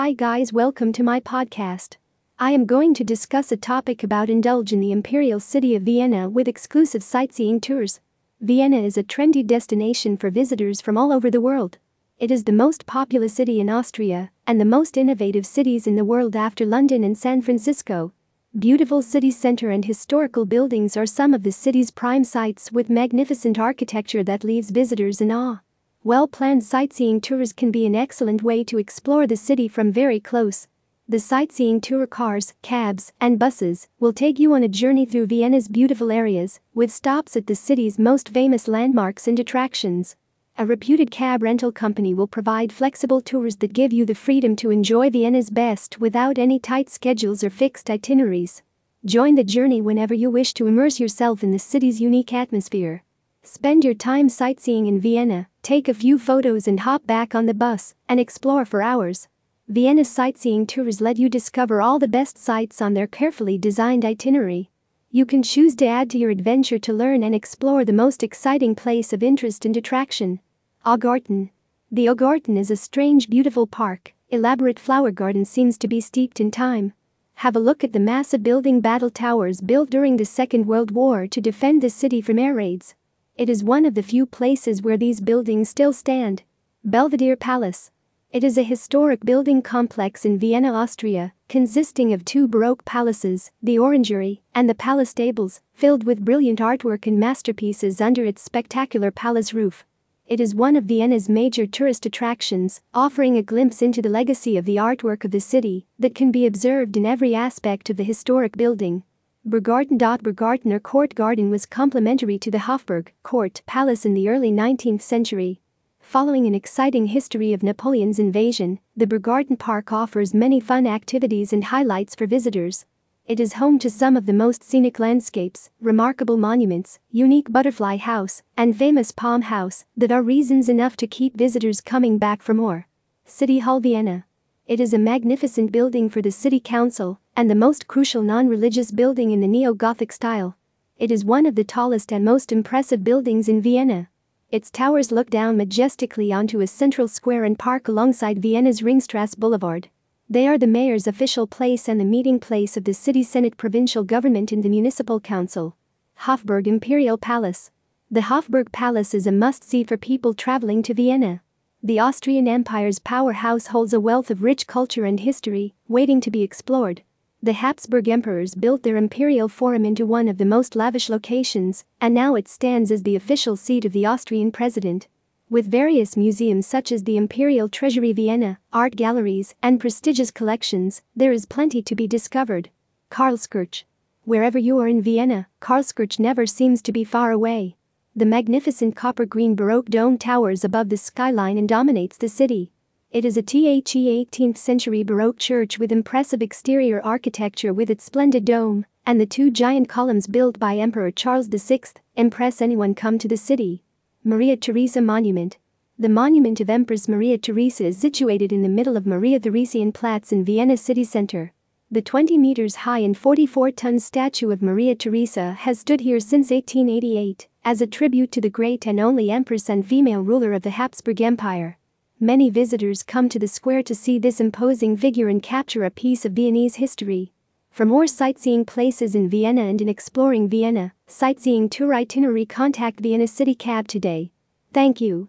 Hi guys, welcome to my podcast. I am going to discuss a topic about indulge in the imperial city of Vienna with exclusive sightseeing tours. Vienna is a trendy destination for visitors from all over the world. It is the most populous city in Austria and the most innovative cities in the world after London and San Francisco. Beautiful city center and historical buildings are some of the city's prime sites with magnificent architecture that leaves visitors in awe. Well-planned sightseeing tours can be an excellent way to explore the city from very close. The sightseeing tour cars, cabs, and buses will take you on a journey through Vienna's beautiful areas, with stops at the city's most famous landmarks and attractions. A reputed cab rental company will provide flexible tours that give you the freedom to enjoy Vienna's best without any tight schedules or fixed itineraries. Join the journey whenever you wish to immerse yourself in the city's unique atmosphere. Spend your time sightseeing in Vienna, take a few photos and hop back on the bus and explore for hours. Vienna sightseeing tours let you discover all the best sights on their carefully designed itinerary. You can choose to add to your adventure to learn and explore the most exciting place of interest and attraction. Augarten. The Augarten is a strange, beautiful park. Elaborate flower garden seems to be steeped in time. Have a look at the massive building battle towers built during the Second World War to defend the city from air raids. It is one of the few places where these buildings still stand. Belvedere Palace. It is a historic building complex in Vienna, Austria, consisting of two Baroque palaces, the Orangery and the Palace Stables, filled with brilliant artwork and masterpieces under its spectacular palace roof. It is one of Vienna's major tourist attractions, offering a glimpse into the legacy of the artwork of the city that can be observed in every aspect of the historic building. Burggarten or court garden was complementary to the Hofburg court palace in the early 19th century. Following an exciting history of Napoleon's invasion, the Burggarten Park offers many fun activities and highlights for visitors. It is home to some of the most scenic landscapes, remarkable monuments, unique butterfly house, and famous palm house that are reasons enough to keep visitors coming back for more. City Hall Vienna. It is a magnificent building for the city council and the most crucial non-religious building in the neo-Gothic style. It is one of the tallest and most impressive buildings in Vienna. Its towers look down majestically onto a central square and park alongside Vienna's Ringstrasse Boulevard. They are the mayor's official place and the meeting place of the city senate provincial government and the municipal council. Hofburg Imperial Palace. The Hofburg Palace is a must-see for people traveling to Vienna. The Austrian Empire's powerhouse holds a wealth of rich culture and history, waiting to be explored. The Habsburg emperors built their imperial forum into one of the most lavish locations, and now it stands as the official seat of the Austrian president. With various museums such as the Imperial Treasury Vienna, art galleries, and prestigious collections, there is plenty to be discovered. Karlskirche. Wherever you are in Vienna, Karlskirche never seems to be far away. The magnificent copper green Baroque dome towers above the skyline and dominates the city. It is a THE 18th century Baroque church with impressive exterior architecture with its splendid dome, and the two giant columns built by Emperor Charles VI impress anyone come to the city. Maria Theresa Monument. The monument of Empress Maria Theresa is situated in the middle of Maria Theresienplatz in Vienna city center. The 20 meters high and 44 ton statue of Maria Theresa has stood here since 1888 as a tribute to the great and only empress and female ruler of the Habsburg Empire. Many visitors come to the square to see this imposing figure and capture a piece of Viennese history. For more sightseeing places in Vienna and in exploring Vienna, sightseeing tour itinerary contact Vienna City Cab today. Thank you.